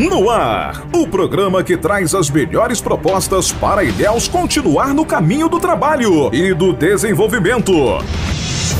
No ar, o programa que traz as melhores propostas para Ilhéus continuar no caminho do trabalho e do desenvolvimento.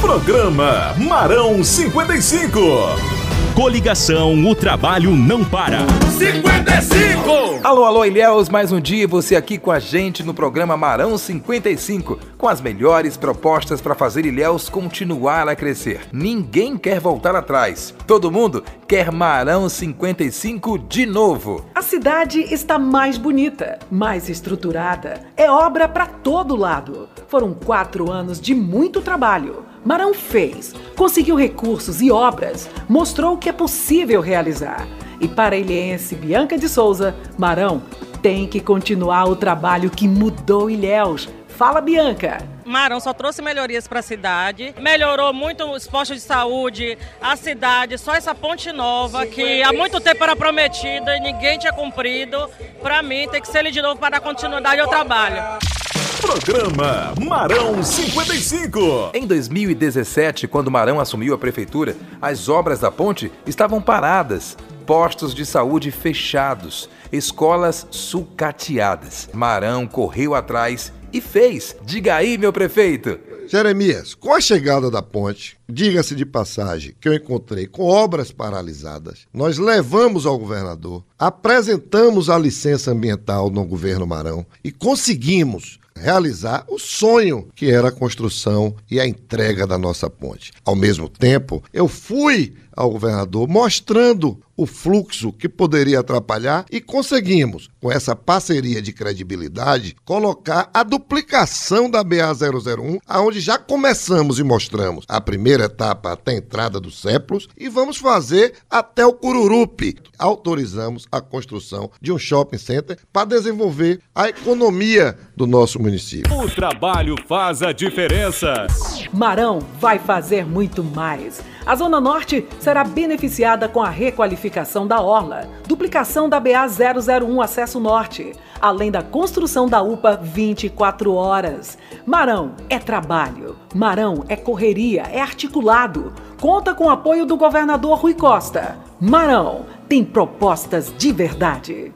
Programa Marão 55. Coligação O Trabalho Não Para. 55! Alô, alô, Ilhéus, mais um dia você aqui com a gente no programa Marão 55, com as melhores propostas para fazer Ilhéus continuar a crescer. Ninguém quer voltar atrás. Todo mundo quer Marão 55 de novo. A cidade está mais bonita, mais estruturada. É obra para todo lado. Foram quatro anos de muito trabalho. Marão fez, conseguiu recursos e obras, mostrou que é possível realizar. E para a ilhense Bianca de Souza, Marão tem que continuar o trabalho que mudou Ilhéus. Fala, Bianca! Marão só trouxe melhorias para a cidade, melhorou muito os postos de saúde, a cidade, só essa ponte nova que há muito tempo era prometida e ninguém tinha cumprido. Para mim, tem que ser ele de novo para dar continuidade ao trabalho. Programa Marão 55. Em 2017, quando Marão assumiu a prefeitura, as obras da ponte estavam paradas, postos de saúde fechados, escolas sucateadas. Marão correu atrás e fez. Diga aí, meu prefeito. Jeremias, com a chegada da ponte, diga-se de passagem que eu encontrei com obras paralisadas, nós levamos ao governador, apresentamos a licença ambiental no governo Marão e conseguimos realizar o sonho que era a construção e a entrega da nossa ponte. Ao mesmo tempo, eu fui ao governador mostrando o fluxo que poderia atrapalhar e conseguimos, com essa parceria de credibilidade, colocar a duplicação da BA-001, aonde já começamos e mostramos a primeira etapa até a entrada do Ceplos e vamos fazer até o Cururupi. Autorizamos a construção de um shopping center para desenvolver a economia do nosso município. O trabalho faz a diferença. Marão vai fazer muito mais. A Zona Norte será beneficiada com a requalificação da Orla, duplicação da BA 001 Acesso Norte, além da construção da UPA 24 horas. Marão é trabalho, Marão é correria, é articulado. Conta com o apoio do governador Rui Costa. Marão tem propostas de verdade.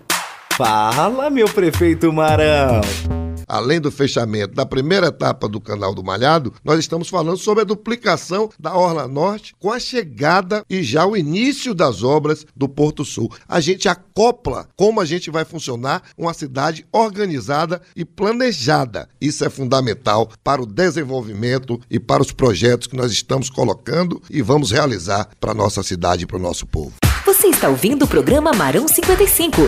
Fala, meu prefeito Marão! Além do fechamento da primeira etapa do Canal do Malhado, nós estamos falando sobre a duplicação da Orla Norte com a chegada e já o início das obras do Porto Sul. A gente acopla como a gente vai funcionar uma cidade organizada e planejada. Isso é fundamental para o desenvolvimento e para os projetos que nós estamos colocando e vamos realizar para a nossa cidade e para o nosso povo. Você está ouvindo o programa Marão 55.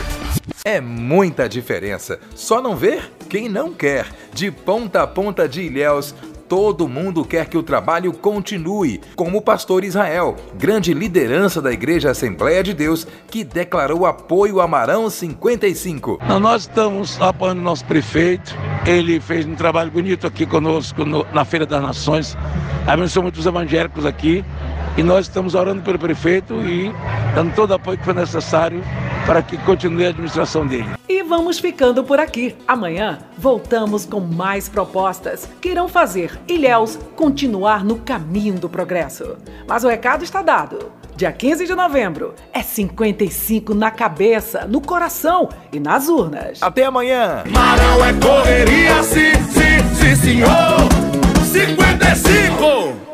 É muita diferença. Só não ver quem não quer. De ponta a ponta de Ilhéus, todo mundo quer que o trabalho continue, como o pastor Israel, grande liderança da Igreja Assembleia de Deus, que declarou apoio a Marão 55. Não, nós estamos apoiando o nosso prefeito. Ele fez um trabalho bonito aqui conosco no, na Feira das Nações. Abençoou muitos evangélicos aqui. E nós estamos orando pelo prefeito e dando todo o apoio que for necessário para que continue a administração dele. E vamos ficando por aqui. Amanhã voltamos com mais propostas que irão fazer Ilhéus continuar no caminho do progresso. Mas o recado está dado. Dia 15 de novembro é 55 na cabeça, no coração e nas urnas. Até amanhã! Marão é correria, sim, sim, sim, senhor! 55!